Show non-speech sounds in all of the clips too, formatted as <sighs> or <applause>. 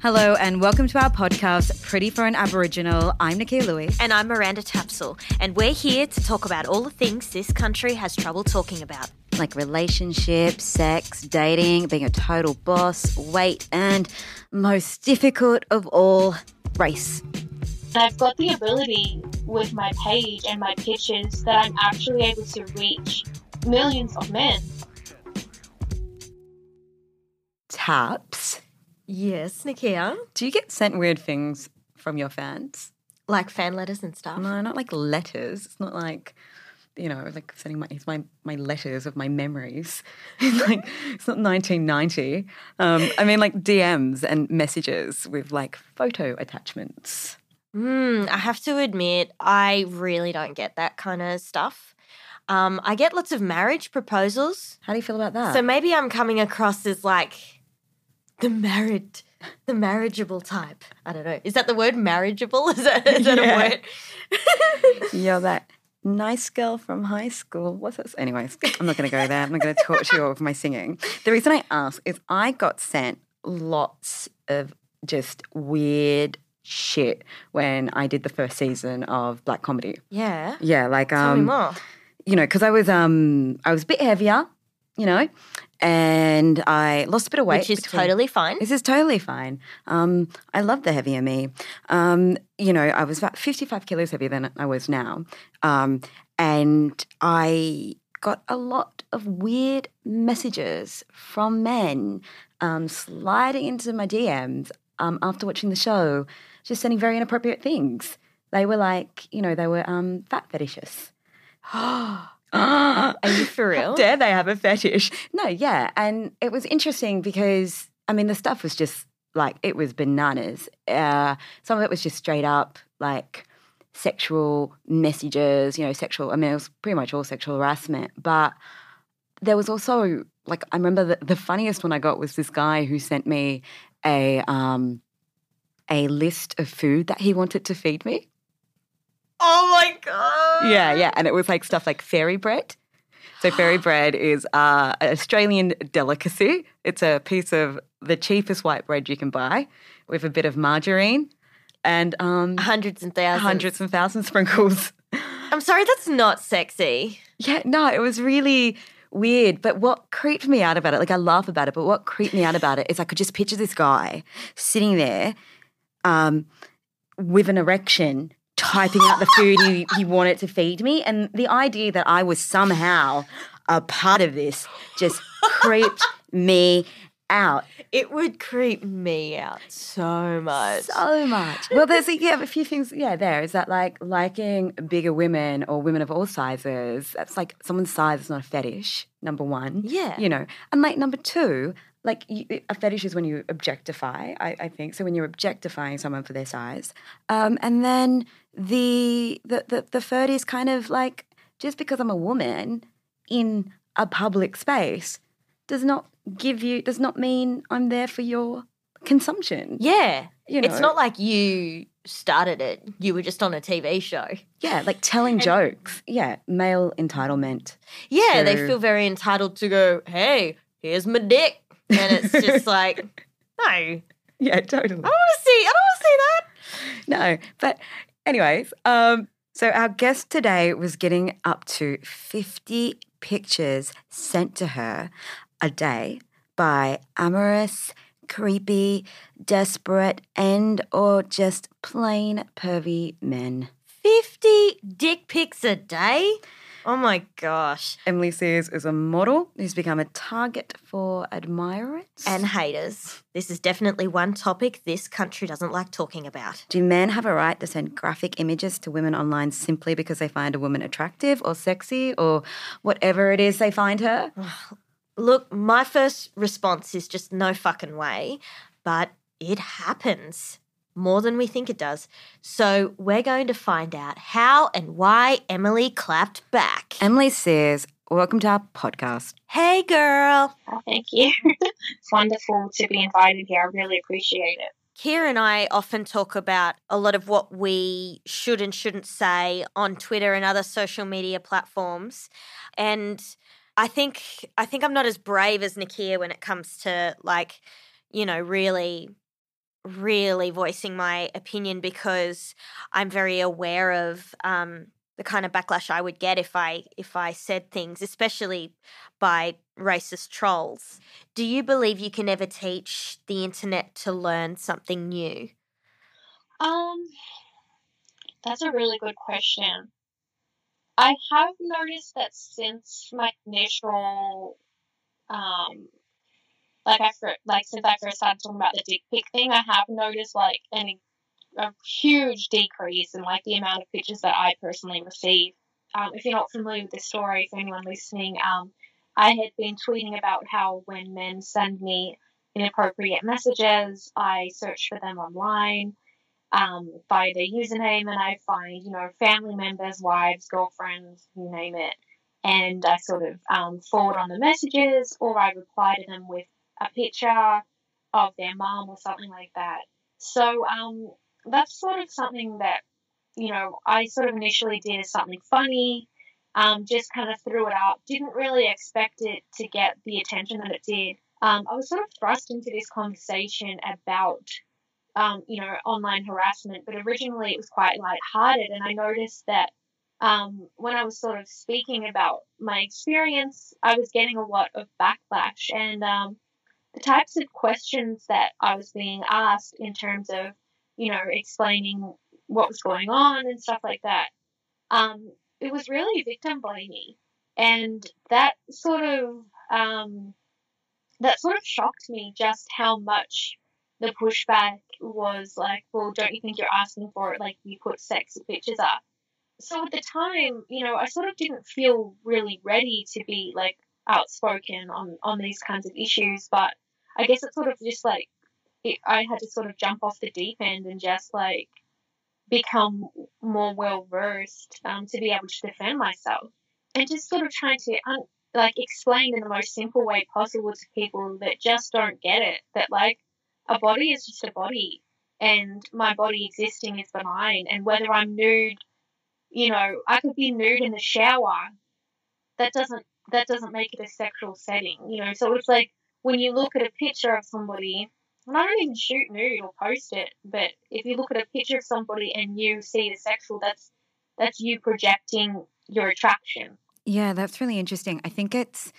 Hello, and welcome to our podcast, Pretty for an Aboriginal. I'm Nakkiah Lui. And I'm Miranda Tapsell, and we're here to talk about all the things this country has trouble talking about. Like relationships, sex, dating, being a total boss, weight, and most difficult of all, race. I've got the ability with my page and my pictures that I'm actually able to reach millions of men. Taps. Yes, Nakkiah. Do you get sent weird things from your fans? Like fan letters and stuff. No, not like letters. It's not like you know, like sending my it's my my letters of my memories. <laughs> It's like it's not 1990. Um, I mean, like DMs and messages with like photo attachments. Mm, I have to admit, I really don't get that kind of stuff. Um, I get lots of marriage proposals. How do you feel about that? So maybe I'm coming across as like <laughs> the married, the marriageable type. I don't know. Is that the word marriageable? <laughs> Is that, is that Yeah. a word? <laughs> You're that nice girl from high school. What's this? Anyways, I'm not going to go there. I'm not going to torture you all with my singing. The reason I ask is I got sent lots of just weird shit when I did the first season of Black Comedy. yeah. Yeah, like Tell me um, more. you know, because I was um I was a bit heavier, you know, and I lost a bit of weight. Which is between- totally fine. this is totally fine. Um, I love the heavier me. Um, you know, I was about 55 kilos heavier than I was now. Um, and I got a lot of weird messages from men um, sliding into my DMs um, after watching the show, just sending very inappropriate things. They were like, you know, they were um, fat fetishes. <gasps> <gasps> <gasps> Are you for real? Dare they have a fetish? No, yeah. And it was interesting because, I mean, the stuff was just like, it was bananas. Uh, some of it was just straight up like sexual messages, you know, sexual, I mean, it was pretty much all sexual harassment. But there was also, like, I remember the, the funniest one I got was this guy who sent me a, um, a list of food that he wanted to feed me. Oh my god. Yeah, yeah. And it was like stuff like fairy bread. So fairy <gasps> bread is uh, an Australian delicacy. It's a piece of the cheapest white bread you can buy with a bit of margarine and um, Hundreds and thousands. hundreds and thousands sprinkles. <laughs> I'm sorry, that's not sexy. Yeah, no, it was really weird. But what creeped me out about it, like I laugh about it, but what creeped me out about it is I could just picture this guy sitting there um, with an erection, typing out the food he, he wanted to feed me. And the idea that I was somehow a part of this just creeped <laughs> me out It would creep me out so much. so much. Well, there's a, yeah, a few things. Yeah, there is that like liking bigger women or women of all sizes. That's like someone's size is not a fetish. Number one, Yeah. you know, and like number two, like you, a fetish is when you objectify. I, I think so when you're objectifying someone for their size, um, and then the the the, the third is kind of like just because I'm a woman in a public space does not give you does not mean I'm there for your consumption. yeah. You It's not like you started it. You were just on a TV show. Yeah, like telling jokes. Yeah, male entitlement. Yeah, they feel very entitled to go, hey, here's my dick. And it's just <laughs> like, no, Yeah, totally. I don't want to see, I don't want to see that. No, but anyways, um, so our guest today was getting up to 50 pictures sent to her a day by amorous, creepy, desperate, and or just plain pervy men. 50 dick pics a day? Oh my gosh. Emily Sears is a model who's become a target for admirers. And haters. This is definitely one topic this country doesn't like talking about. Do men have a right to send graphic images to women online simply because they find a woman attractive or sexy or whatever it is they find her? <sighs> Look, my first response is just no fucking way, but it happens more than we think it does. So we're going to find out how and why Emily clapped back. Emily Sears, welcome to our podcast. hey, girl. Oh, thank you. <laughs> it's wonderful to be invited here. I really appreciate it. Kira and I often talk about a lot of what we should and shouldn't say on Twitter and other social media platforms. And I think I think I'm not as brave as Nakkiah when it comes to like, you know, really really voicing my opinion because I'm very aware of um, the kind of backlash I would get if I if I said things, especially by racist trolls. Do you believe you can ever teach the internet to learn something new? Um, that's a really good question. I have noticed that since my initial, um, like I like since I first started talking about the dick pic thing, I have noticed like an a huge decrease in like the amount of pictures that I personally receive. Um, if you're not familiar with this story, for anyone listening, um, I had been tweeting about how when men send me inappropriate messages, I search for them online um, by their username and I find, you know, family members, wives, girlfriends, you name it. And I sort of um, forward on the messages or I reply to them with a picture of their mom or something like that. So um, that's sort of something that, you know, I sort of initially did as something funny, um, just kind of threw it out. Didn't really expect it to get the attention that it did. Um, I was sort of thrust into this conversation about, um, you know, online harassment, but originally it was quite lighthearted, and I noticed that um, when I was sort of speaking about my experience, I was getting a lot of backlash, and um, the types of questions that I was being asked in terms of you know, explaining what was going on and stuff like that. Um, it was really victim blaming, and that sort of um, that sort of shocked me just how much the pushback was like, well, don't you think you're asking for it? Like you put sexy pictures up. So at the time, you know, I sort of didn't feel really ready to be like outspoken on on these kinds of issues, but I guess it's sort of just like it, I had to sort of jump off the deep end and just like become more well versed um, to be able to defend myself and just sort of trying to un- like explain in the most simple way possible to people that just don't get it that like a body is just a body and my body existing is benign and whether I'm nude you know I could be nude in the shower. That doesn't that doesn't make it a sexual setting you know so it's like when you look at a picture of somebody and I don't even shoot nude or post it, but if you look at a picture of somebody and you see the sexual, that's that's you projecting your attraction. Yeah, that's really interesting. I think it's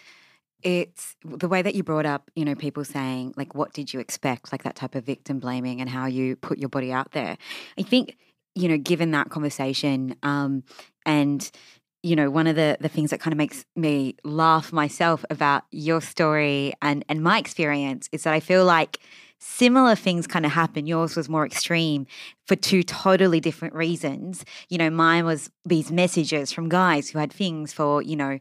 it's the way that you brought up, you know, people saying like what did you expect, like that type of victim blaming and how you put your body out there. I think, you know, given that conversation um and you know, one of the, the things that kind of makes me laugh myself about your story and, and my experience is that I feel like similar things kind of happen. Yours was more extreme for two totally different reasons. You know, mine was these messages from guys who had things for, you know,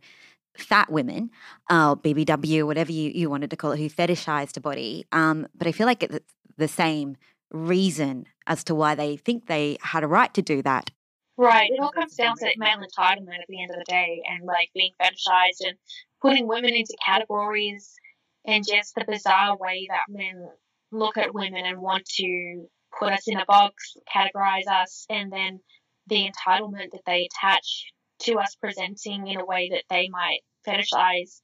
fat women, uh, BBW, whatever you, you wanted to call it, who fetishized a body. Um, but I feel like it's the same reason as to why they think they had a right to do that. Right. It all comes down to male entitlement at the end of the day and like being fetishized and putting women into categories and just the bizarre way that men look at women and want to put us in a box, categorize us, and then the entitlement that they attach to us presenting in a way that they might fetishize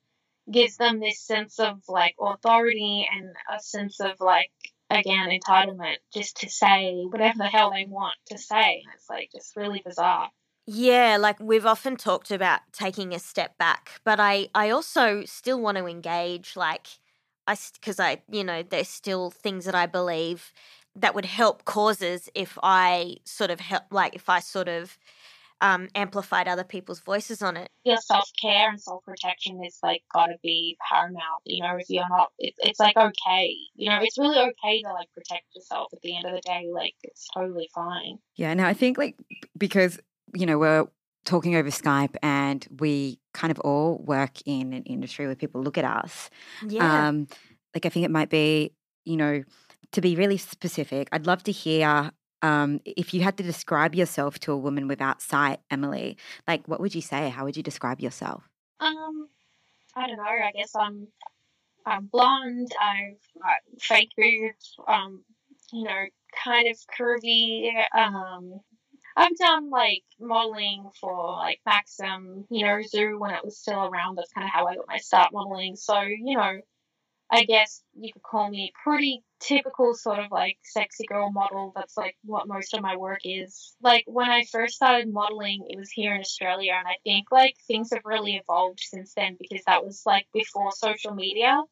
gives them this sense of like authority and a sense of like again entitlement just to say whatever the hell they want to say. It's like just really bizarre. Yeah like we've often talked about taking a step back but i i also still want to engage like I because I you know there's still things that I believe that would help causes if I sort of help like if I sort of um, amplified other people's voices on it. Your self care and self protection is like got to be paramount. You know, if you're not, it's it's like okay. You know, it's really okay to like protect yourself at the end of the day. Like it's totally fine. Yeah. Now I think like because you know we're talking over Skype and we kind of all work in an industry where people look at us. Yeah. Um, like I think it might be, you know, to be really specific, I'd love to hear um, if you had to describe yourself to a woman without sight, Emily, like what would you say? How would you describe yourself? Um, I don't know. I guess I'm I'm blonde. I've fake boobs. Um, you know, kind of curvy. Um, I've done like modeling for like Maxim, you know, Zoo when it was still around. That's kind of how I got my start modeling. So, you know, I guess you could call me pretty typical sort of like sexy girl model. That's like what most of my work is. Like when I first started modeling, it was here in Australia, and I think like things have really evolved since then because that was like before social media.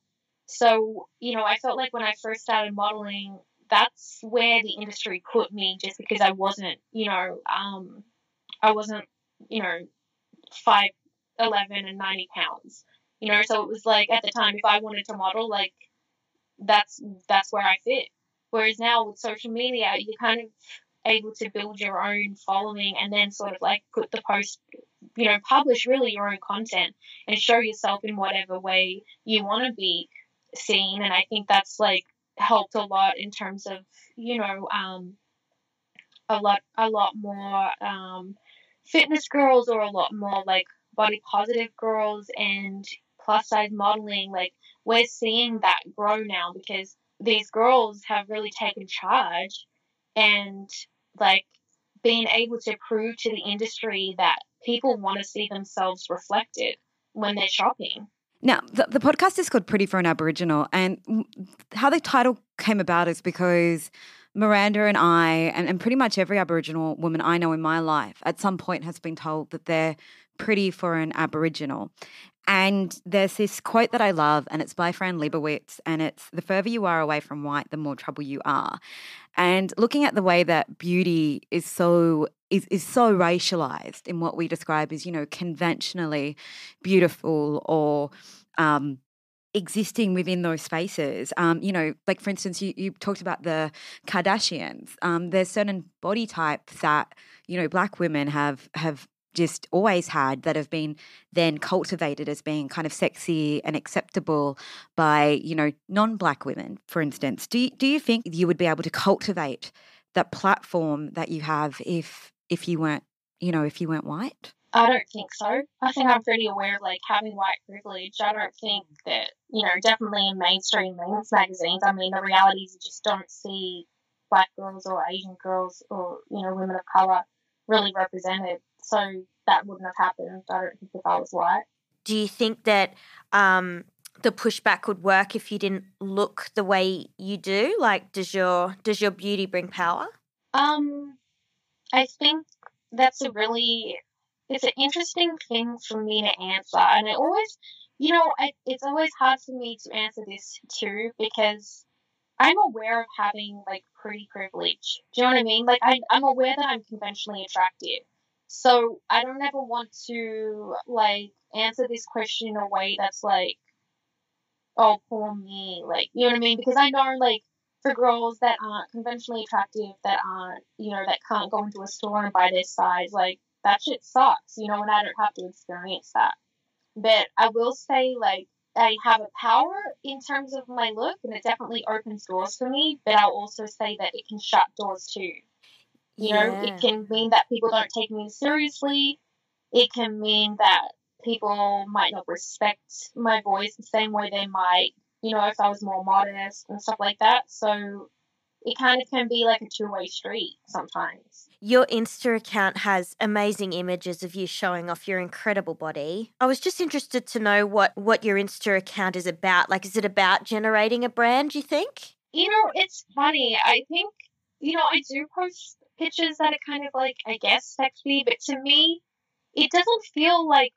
So, you know, I felt like when I first started modeling, that's where the industry put me just because I wasn't, you know, um, I wasn't, you know, five eleven and ninety pounds. You know, so it was like at the time if I wanted to model, like that's that's where I fit. Whereas now with social media, you're kind of able to build your own following and then sort of like put the post, you know, publish really your own content and show yourself in whatever way you want to be seen. And I think that's like helped a lot in terms of, you know, um, a lot, a lot more um, fitness girls or a lot more like body positive girls and plus size modeling, like we're seeing that grow now because these girls have really taken charge and like being able to prove to the industry that people want to see themselves reflected when they're shopping. Now, the, the podcast is called Pretty for an Aboriginal, and how the title came about is because Miranda and I, and, and pretty much every Aboriginal woman I know in my life, at some point has been told that they're pretty for an Aboriginal. And there's this quote that I love, and it's by Fran Lebowitz, and it's the further you are away from white, the more trouble you are. And looking at the way that beauty is so is, is so racialized in what we describe as, you know, conventionally beautiful or um, existing within those spaces. Um, you know, like for instance, you, you talked about the Kardashians. Um, there's certain body types that, you know, black women have have just always had that have been then cultivated as being kind of sexy and acceptable by you know non-black women for instance do you, do you think you would be able to cultivate that platform that you have if if you weren't you know if you weren't white I don't think so. I think I'm pretty aware of like having white privilege. I don't think that, you know, definitely in mainstream men's magazines, I mean, the reality is you just don't see black girls or Asian girls or, you know, women of color really represented. So that wouldn't have happened. I don't think if I was white. Do you think that um, the pushback would work if you didn't look the way you do? Like, does your does your beauty bring power? Um, I think that's a really it's an interesting thing for me to answer, and it always, you know, I, it's always hard for me to answer this too because I'm aware of having like pretty privilege. Do you know what I mean? Like I, I'm aware that I'm conventionally attractive. So I don't ever want to like answer this question in a way that's like, oh, poor me. Like, you know what I mean? Because I know like for girls that aren't conventionally attractive, that aren't, you know, that can't go into a store and buy their size, like that shit sucks, you know, and I don't have to experience that. But I will say, like, I have a power in terms of my look, and it definitely opens doors for me. But I'll also say that it can shut doors too. You yeah. know, it can mean that people don't take me seriously. It can mean that people might not respect my voice the same way they might, you know, if I was more modest and stuff like that. So it kind of can be like a two way street sometimes. Your Insta account has amazing images of you showing off your incredible body. I was just interested to know what what your Insta account is about. Like, is it about generating a brand? You think? You know, it's funny. I think you know I do post pictures that are kind of like I guess sexy, but to me, it doesn't feel like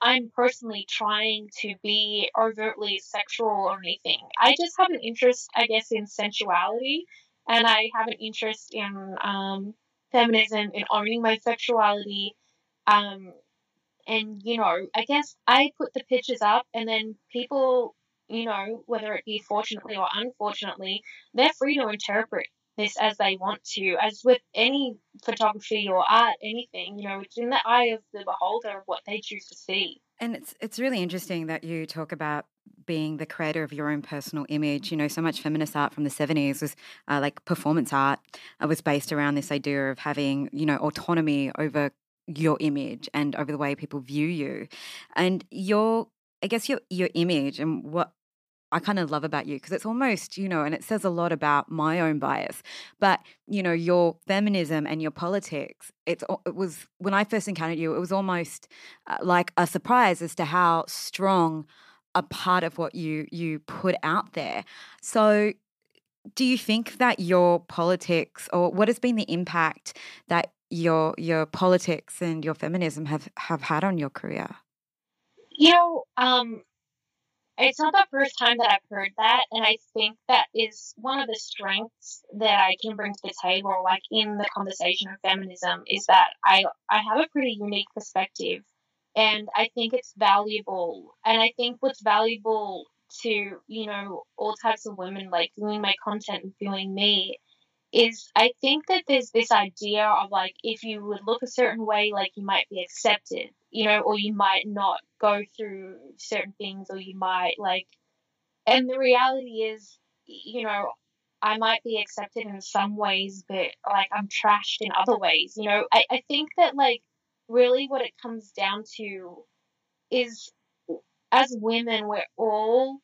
I'm personally trying to be overtly sexual or anything. I just have an interest, I guess, in sensuality, and I have an interest in um, feminism, in owning my sexuality. Um, and you know, I guess I put the pictures up, and then people, you know, whether it be fortunately or unfortunately, they're free to interpret this as they want to. As with any photography or art, anything, you know, it's in the eye of the beholder of what they choose to see. And it's it's really interesting that you talk about being the creator of your own personal image. You know, so much feminist art from the 70s was uh, like performance art. It was based around this idea of having, you know, autonomy over your image and over the way people view you. And your I guess your your image and what I kind of love about you because it's almost, you know, and it says a lot about my own bias. But, you know, your feminism and your politics, it's, it was, when I first encountered you, it was almost uh, like a surprise as to how strong a part of what you you put out there. So do you think that your politics or what has been the impact that your your politics and your feminism have have had on your career? You know, um, it's not the first time that I've heard that, and I think that is one of the strengths that I can bring to the table, like in the conversation of feminism, is that I I have a pretty unique perspective, and I think it's valuable. And I think what's valuable to you know all types of women, like viewing my content and viewing me, is I think that there's this idea of like if you would look a certain way, like you might be accepted, you know, or you might not go through certain things, or you might like, and the reality is, you know, I might be accepted in some ways, but like I'm trashed in other ways, you know. I, I think that like really what it comes down to is as women, we're all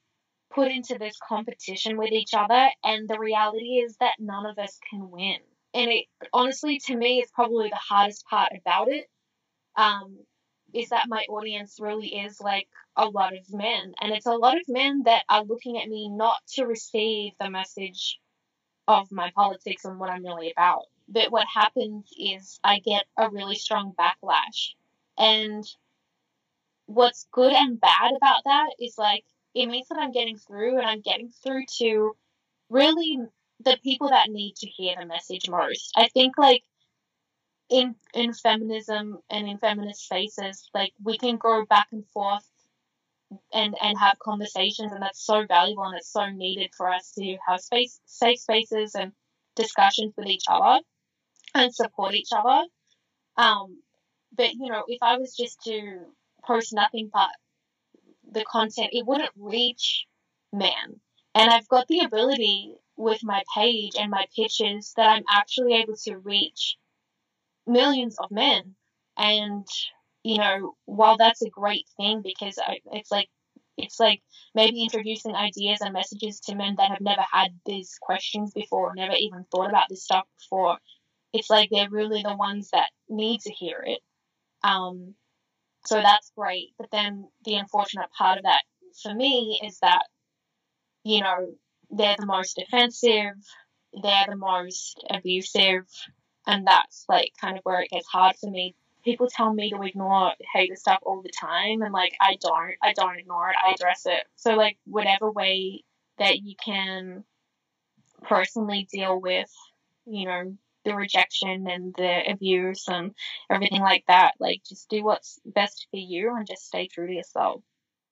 put into this competition with each other, and the reality is that none of us can win. And it honestly, to me, it's probably the hardest part about it. Um, is that my audience really is like a lot of men, and it's a lot of men that are looking at me not to receive the message of my politics and what I'm really about. But what happens is I get a really strong backlash. And what's good and bad about that is like it means that I'm getting through and I'm getting through to really the people that need to hear the message most. I think like in in feminism and in feminist spaces, like we can go back and forth and and have conversations and that's so valuable and it's so needed for us to have space safe spaces and discussions with each other and support each other. Um but you know, if I was just to post nothing but the content, it wouldn't reach men. And I've got the ability with my page and my pictures that I'm actually able to reach millions of men. And, you know, while that's a great thing because it's like, it's like maybe introducing ideas and messages to men that have never had these questions before, never even thought about this stuff before. It's like they're really the ones that need to hear it. Um, so that's great. But then the unfortunate part of that for me is that, you know, they're the most offensive, they're the most abusive, and that's like kind of where it gets hard for me. People tell me to ignore hater stuff all the time, and like I don't, I don't ignore it, I address it. So, like, whatever way that you can personally deal with, you know, the rejection and the abuse and everything like that. Like, just do what's best for you and just stay true to yourself.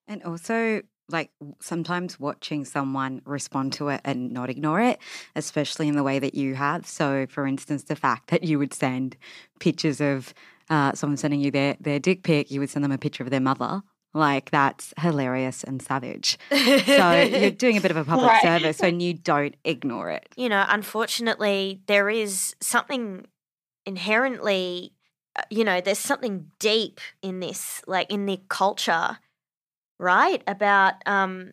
And also, like sometimes watching someone respond to it and not ignore it, especially in the way that you have. So, for instance, the fact that you would send pictures of uh, someone sending you their, their dick pic, you would send them a picture of their mother. Like that's hilarious and savage. so you're <laughs> doing a bit of a public right. service when <laughs> you don't ignore it. You know, unfortunately, there is something inherently, uh, you know, there's something deep in this, like in the culture, right? About um,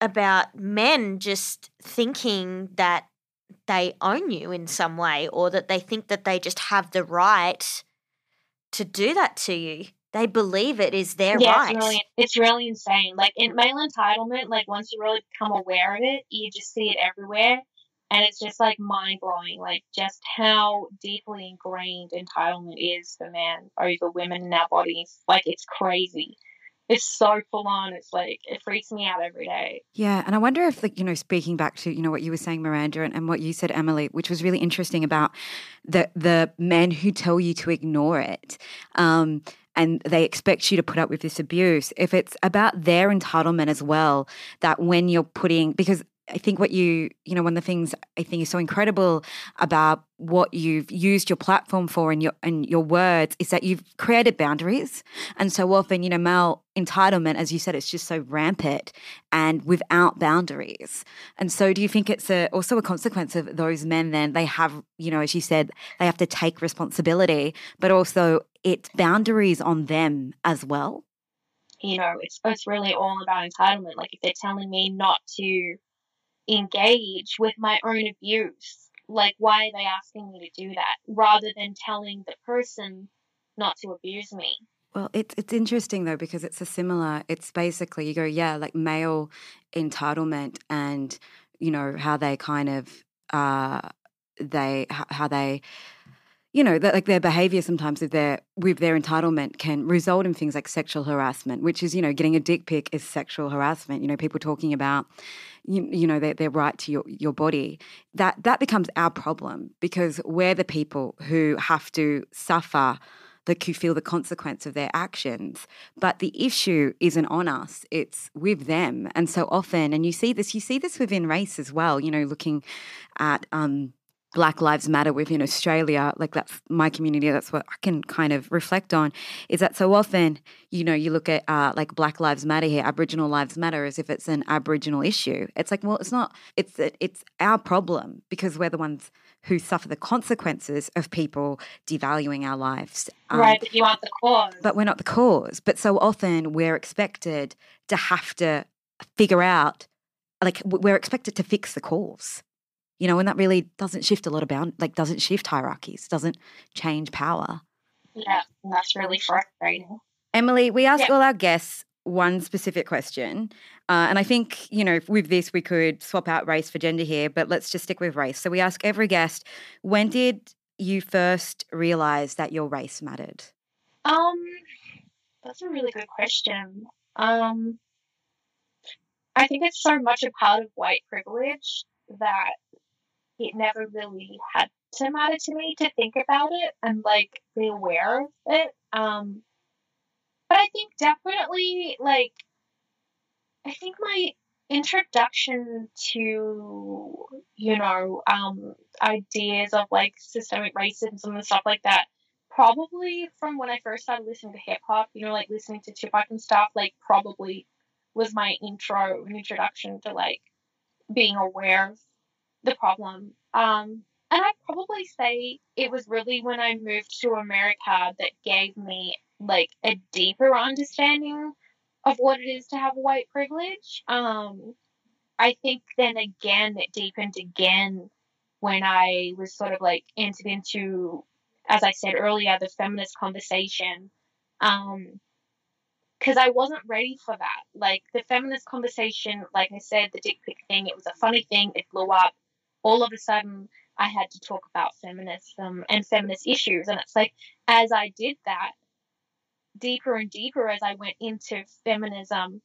about men just thinking that they own you in some way, or that they think that they just have the right to do that to you they believe it is their yeah, right. It's really, it's really insane. Like in male entitlement, like once you really become aware of it, you just see it everywhere. And it's just like mind blowing, like just how deeply ingrained entitlement is for men over women in our bodies. Like it's crazy it's so full on. It's like it freaks me out every day. Yeah, and I wonder if, like, you know, speaking back to you know what you were saying, Miranda, and, and what you said, Emily, which was really interesting about the the men who tell you to ignore it. Um, and they expect you to put up with this abuse. If it's about their entitlement as well, that when you're putting, because I think what you, you know, one of the things I think is so incredible about what you've used your platform for and your and your words is that you've created boundaries. And so often, you know, male entitlement, as you said, it's just so rampant and without boundaries. And so do you think it's a, also a consequence of those men then they have, you know, as you said, they have to take responsibility, but also it's boundaries on them as well? You know, it's it's really all about entitlement. Like if they're telling me not to engage with my own abuse. Like, why are they asking me to do that rather than telling the person not to abuse me? Well, it's it's interesting though because it's a similar. It's basically you go, yeah, like male entitlement and you know how they kind of uh they how they you know that like their behavior sometimes with their with their entitlement can result in things like sexual harassment which is you know getting a dick pic is sexual harassment you know people talking about you, you know their, their right to your, your body that that becomes our problem because we're the people who have to suffer like who feel the consequence of their actions. But the issue isn't on us, it's with them. And so often, and you see this, you see this within race as well, you know, looking at um Black Lives Matter within Australia, like that's my community, that's what I can kind of reflect on, is that so often, you know, you look at uh, like Black Lives Matter here, Aboriginal Lives Matter as if it's an Aboriginal issue. It's like, well, it's not, it's, it's our problem because we're the ones who suffer the consequences of people devaluing our lives. Um, right, but you aren't the cause. But we're not the cause. But so often we're expected to have to figure out, like, we're expected to fix the cause you know, and that really doesn't shift a lot of bound, like doesn't shift hierarchies, doesn't change power. Yeah, that's really frustrating. Emily, we ask yeah. all our guests one specific question. Uh, and I think, you know, with this, we could swap out race for gender here, but let's just stick with race. So we ask every guest, when did you first realize that your race mattered? Um, that's a really good question. Um, I think it's so much a part of white privilege that it never really had to matter to me to think about it and like be aware of it. Um, but I think definitely like I think my introduction to you know um, ideas of like systemic racism and stuff like that probably from when I first started listening to hip hop, you know, like listening to Tupac and stuff, like probably was my intro and introduction to like being aware of the problem. Um, and I'd probably say it was really when I moved to America that gave me like a deeper understanding of what it is to have white privilege. Um, I think then again it deepened again when I was sort of like entered into, as I said earlier, the feminist conversation. Um, because I wasn't ready for that. Like the feminist conversation, like I said, the dick pic thing, it was a funny thing, it blew up all of a sudden I had to talk about feminism and feminist issues. And it's like, as I did that, deeper and deeper as I went into feminism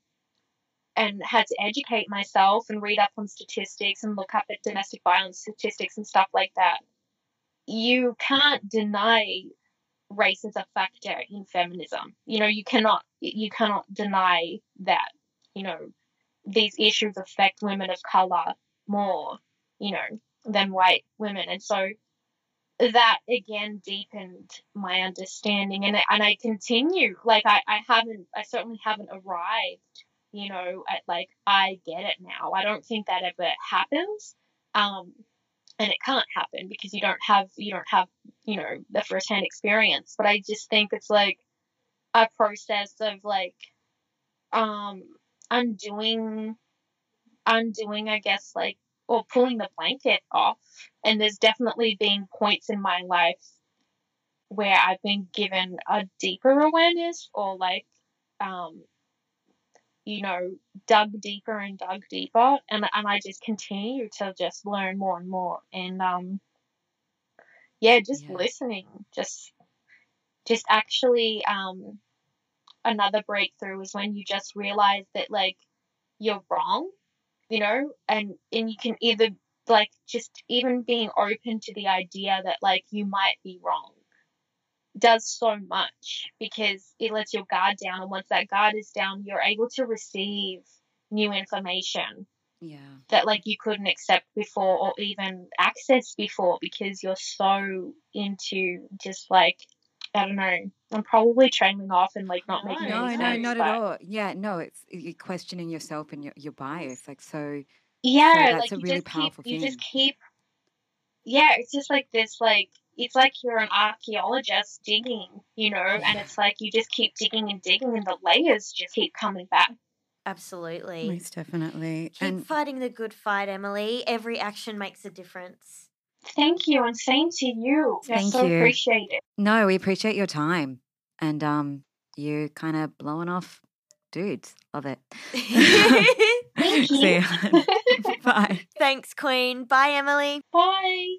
and had to educate myself and read up on statistics and look up at domestic violence statistics and stuff like that, you can't deny race as a factor in feminism. You know, you cannot you cannot deny that, you know, these issues affect women of color more you know, than white women. And so that again deepened my understanding. And, and I continue like I, I haven't I certainly haven't arrived you know at like I get it now. I don't think that ever happens um and it can't happen because you don't have you don't have you know the first hand experience. But I just think it's like a process of like um undoing undoing I guess like or pulling the blanket off. And there's definitely been points in my life where I've been given a deeper awareness or like, um, you know, dug deeper and dug deeper. And, and I just continue to just learn more and more. And, um, yeah, just yeah. listening, just, just actually, um, another breakthrough is when you just realize that like you're wrong you know, and and you can either like just even being open to the idea that like you might be wrong does so much because it lets your guard down and once that guard is down you're able to receive new information yeah. that like you couldn't accept before or even access before because you're so into just like I don't know. I'm probably trailing off and like not making no, any no, sense. not but... at all. Yeah, no, it's you're questioning yourself and your, your bias. Like so. Yeah, so that's like a really powerful keep, thing. You just keep. Yeah, it's just like this. Like it's like you're an archaeologist digging, you know, yeah. and it's like you just keep digging and digging, and the layers just keep coming back. Absolutely. Most definitely. Keep and... fighting the good fight, Emily. Every action makes a difference. Thank you, and same to you. I Thank so you. appreciate it. No, we appreciate your time, and um, you kind of blowing off dudes. Love it. <laughs> Thank <laughs> you. See ya. <laughs> Bye. Thanks, Queen. Bye, Emily. Bye.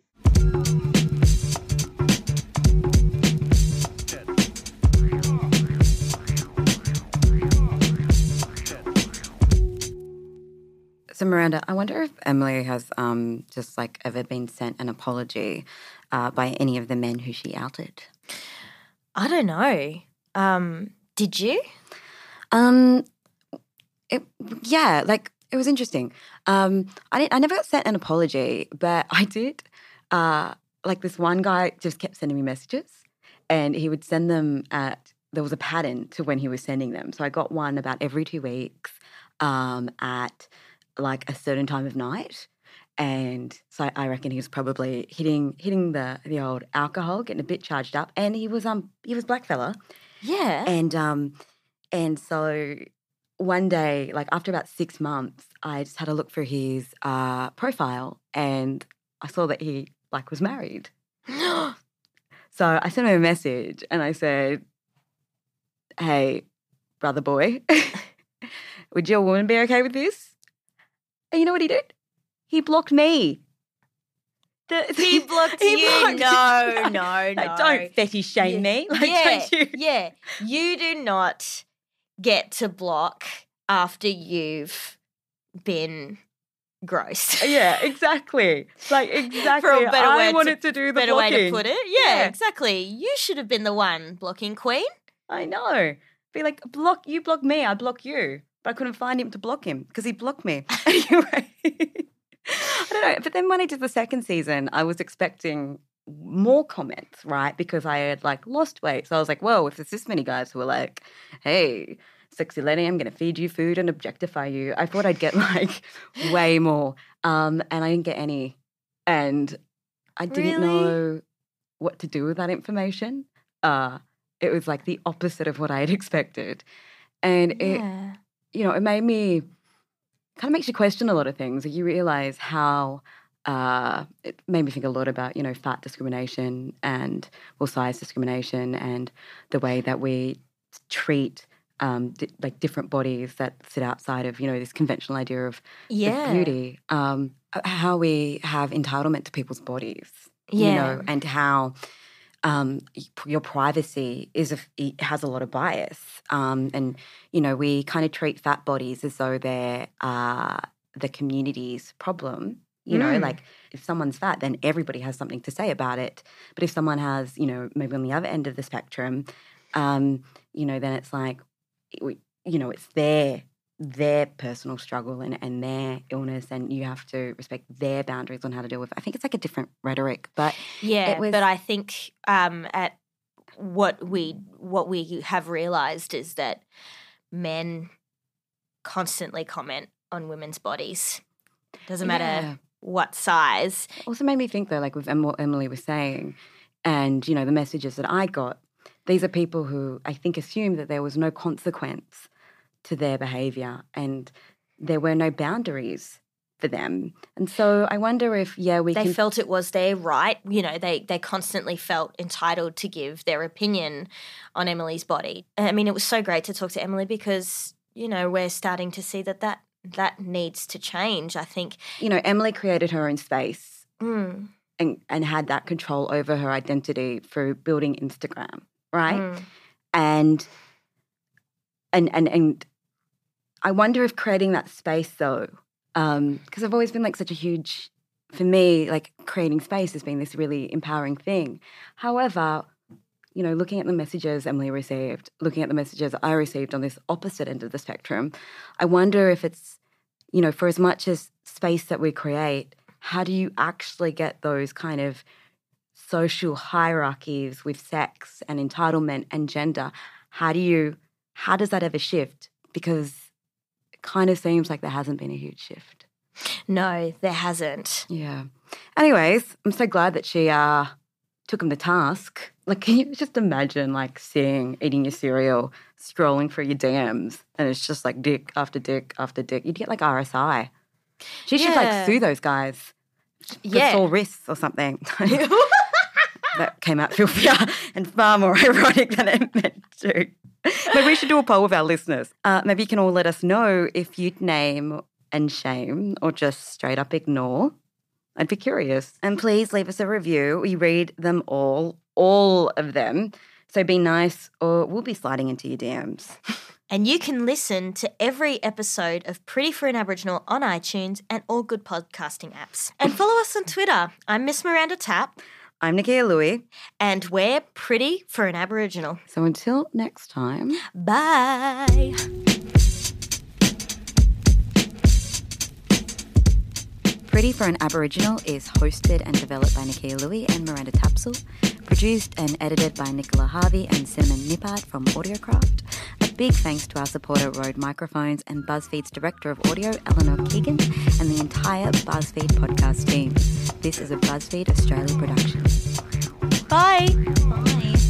So Miranda, I wonder if Emily has um, just like ever been sent an apology uh, by any of the men who she outed. I don't know. Um, did you? Um, it, yeah, like it was interesting. Um, I didn't, I never got sent an apology, but <laughs> I did. Uh, like this one guy just kept sending me messages, and he would send them at. There was a pattern to when he was sending them, so I got one about every two weeks um, at like a certain time of night. And so I reckon he was probably hitting hitting the the old alcohol, getting a bit charged up, and he was um he was black fella, Yeah. and um, and so one day, like after about six months, I just had a look for his uh, profile, and I saw that he like was married. <gasps> So I sent him a message, and I said, "Hey, brother boy, <laughs> would your woman be okay with this?" And you know what he did? He blocked me. The- <laughs> he blocked <laughs> he you. blocked- no, <laughs> no, no. Like, don't fetish shame me. Like, yeah, you? yeah. You do not get to block after you've been gross. Uh, yeah, exactly. Like exactly. For a better I word to- wanted to, do the Better way to put it. Yeah, Yeah. exactly. You should have been the one blocking Queen. I know. Be like, block you, block me. I block you. But I couldn't find him to block him because he blocked me. <laughs> anyway, I don't know. But then when I did the second season, I was expecting more comments, right? Because I had like lost weight. So I was like, whoa, if there's this many guys who are like, hey, sexy lady, I'm going to feed you food and objectify you, I thought I'd get <laughs> like way more. Um, and I didn't get any. And I didn't Really? know what to do with that information. Uh, it was like the opposite of what I had <laughs> expected. And it, yeah. You know, it made me kind of makes you question a lot of things. You realize how uh, it made me think a lot about, you know, fat discrimination and well, size discrimination and the way that we treat um, di- like different bodies that sit outside of, you know, this conventional idea of, of Yeah. beauty. Um, how we have entitlement to people's bodies, Yeah. you know, and how um, your privacy is a, it has a lot of bias. Um, and you know, we kind of treat fat bodies as though they're uh, the community's problem. You know, Mm. like if someone's fat, then everybody has something to say about it. But if someone has, you know, maybe on the other end of the spectrum, um, you know, then it's like, you know, it's their their personal struggle and, and their illness, and you have to respect their boundaries on how to deal with it. I think it's like a different rhetoric, but Yeah, was- but I think um, at what we what we have realized is that men constantly comment on women's bodies. Doesn't matter Yeah. what size. also made me think though, like with what Emily was saying, and you know the messages that I got. These are people who I think assumed that there was no consequence to their behavior, and there were no boundaries for them. And so I wonder if yeah, we they can. felt it was their right. You know, they they constantly felt entitled to give their opinion on Emily's body. I mean, it was so great to talk to Emily because you know we're starting to see that that that needs to change. I think. you know, Emily created her own space Mm, and and had that control over her identity through building Instagram, right? mm. and and and and I wonder if creating that space though, um, because I've always been like such a huge, for me, like creating space has been this really empowering thing. However, you know, looking at the messages Emily received, looking at the messages I received on this opposite end of the spectrum, I wonder if it's, you know, for as much as space that we create, how do you actually get those kind of social hierarchies with sex and entitlement and gender? How do you, how does that ever shift? Because kind of seems like there hasn't been a huge shift. No, there hasn't. Yeah. Anyways, I'm so glad that she uh took him to task. Like, can you just imagine like seeing eating your cereal, scrolling through your DMs, and it's just like dick after dick after dick. You'd get like RSI. She should like sue those guys. for Yeah. sore wrists or something. <laughs> <laughs> that came out <laughs> filthier and far more ironic than it meant to. Maybe we should do a poll with our listeners. Uh, maybe you can all let us know if you'd name and shame or just straight up ignore. I'd be curious. And please leave us a review. We read them all, all of them. So be nice or we'll be sliding into your DMs. <laughs> And you can listen to every episode of Pretty for an Aboriginal on iTunes and all good podcasting apps. And follow us on Twitter. I'm Miss Miranda Tapp, I'm Nakkiah Lui. and we're Pretty for an Aboriginal. So until next time. Bye. Pretty for an Aboriginal is hosted and developed by Nakkiah Lui and Miranda Tapsell, produced and edited by Nicola Harvey and Cinnamon Nippard from Audiocraft. Big thanks to our supporter Rode Microphones and BuzzFeed's Director of Audio, Eleanor Keegan, and the entire BuzzFeed podcast team. This is a BuzzFeed Australia production. Bye. Bye.